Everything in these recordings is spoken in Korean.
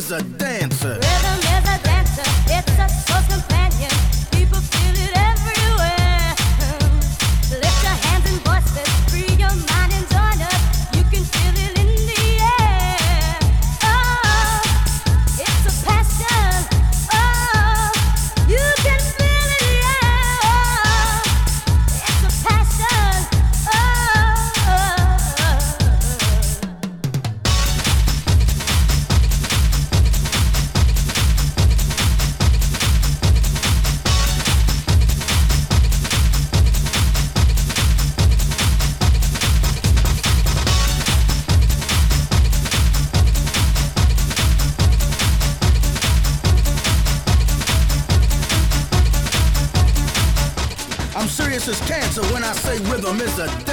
is a dancer. Rhythm is a dancer. It's a close companion. People feel it. I is a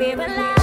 we're alive.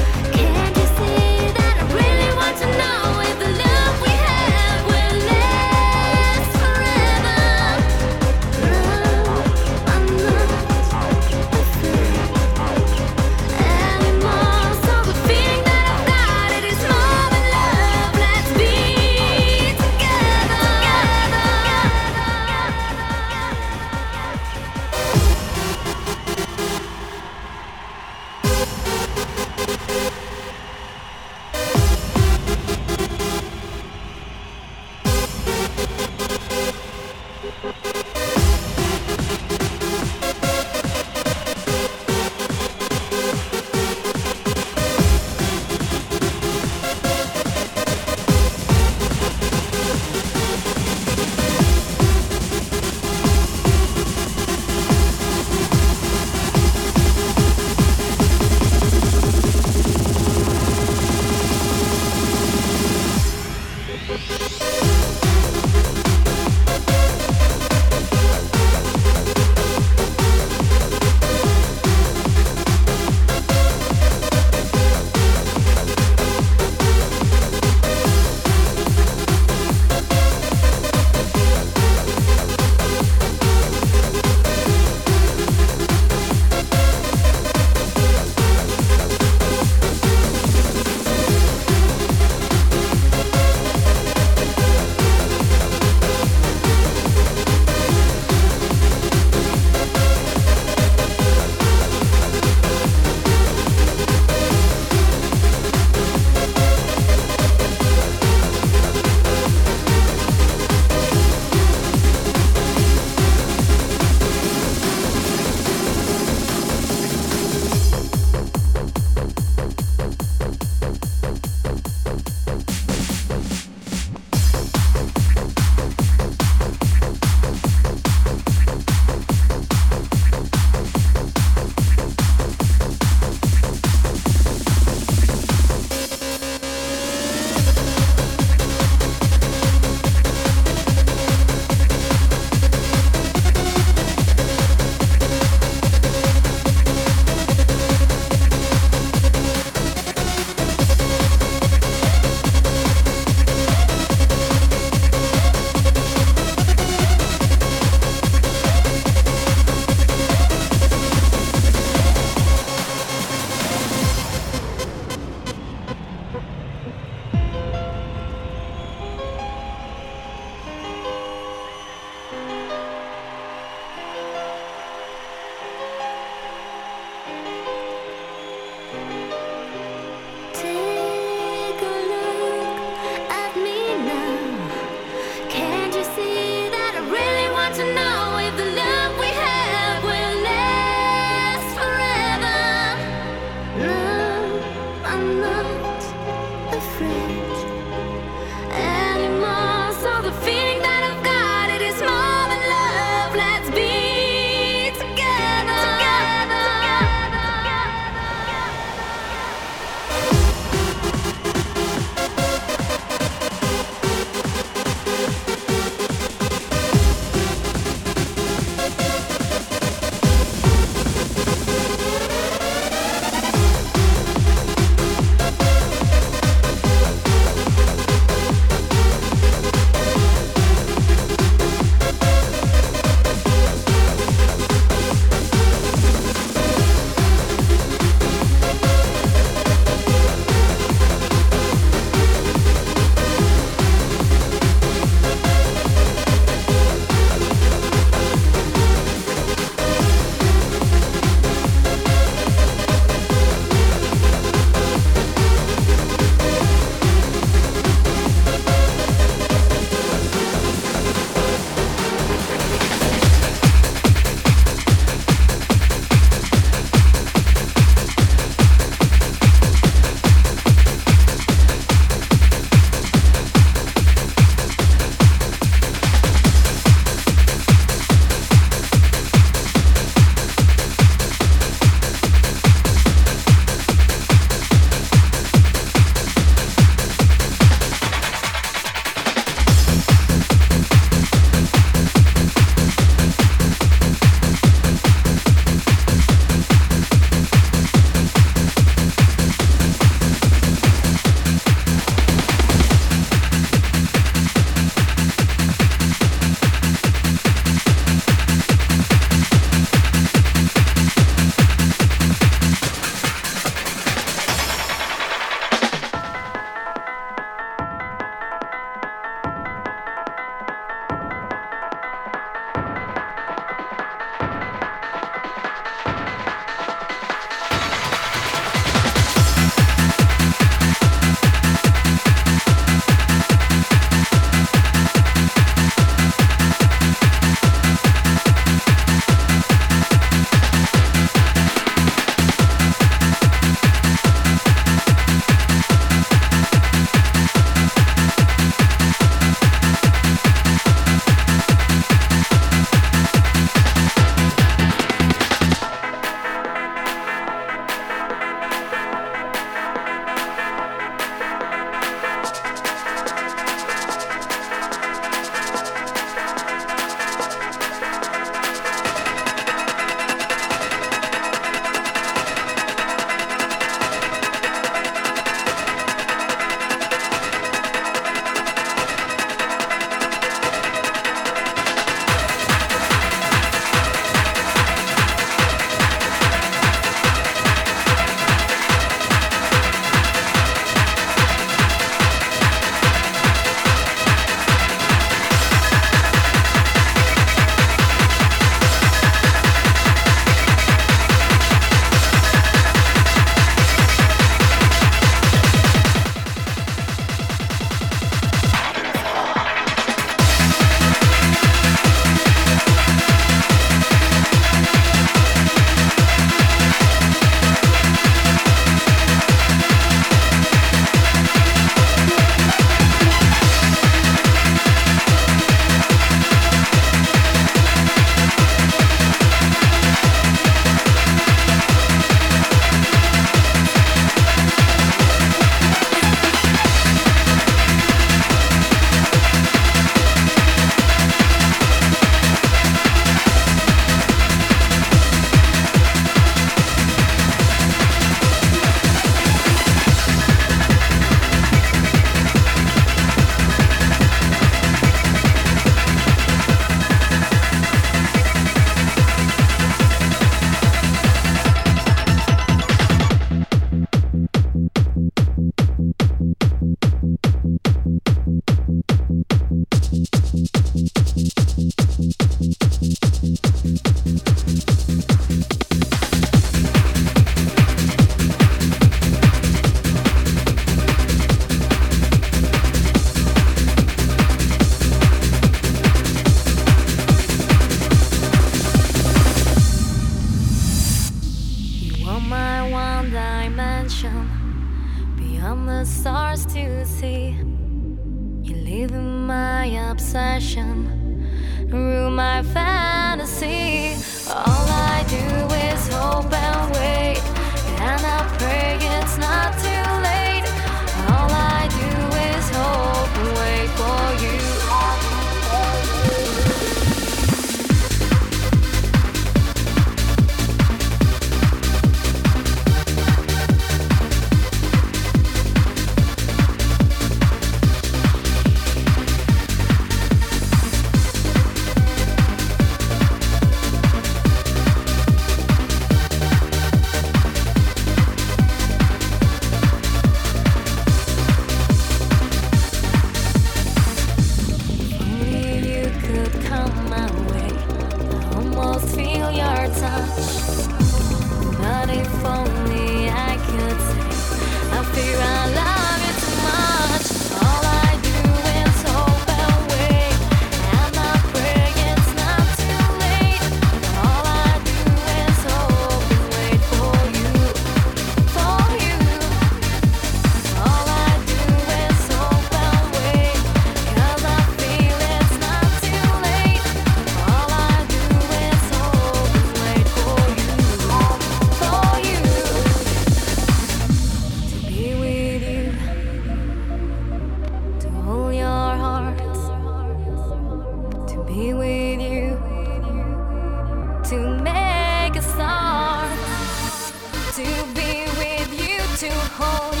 hole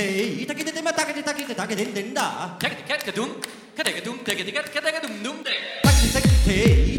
이 타게 되 때마 타게 되 타게 되 타게 된다. 타게 되 타게 둠 타게 둠 타게 되 타게 둠 둠 돼. 타게 타게 이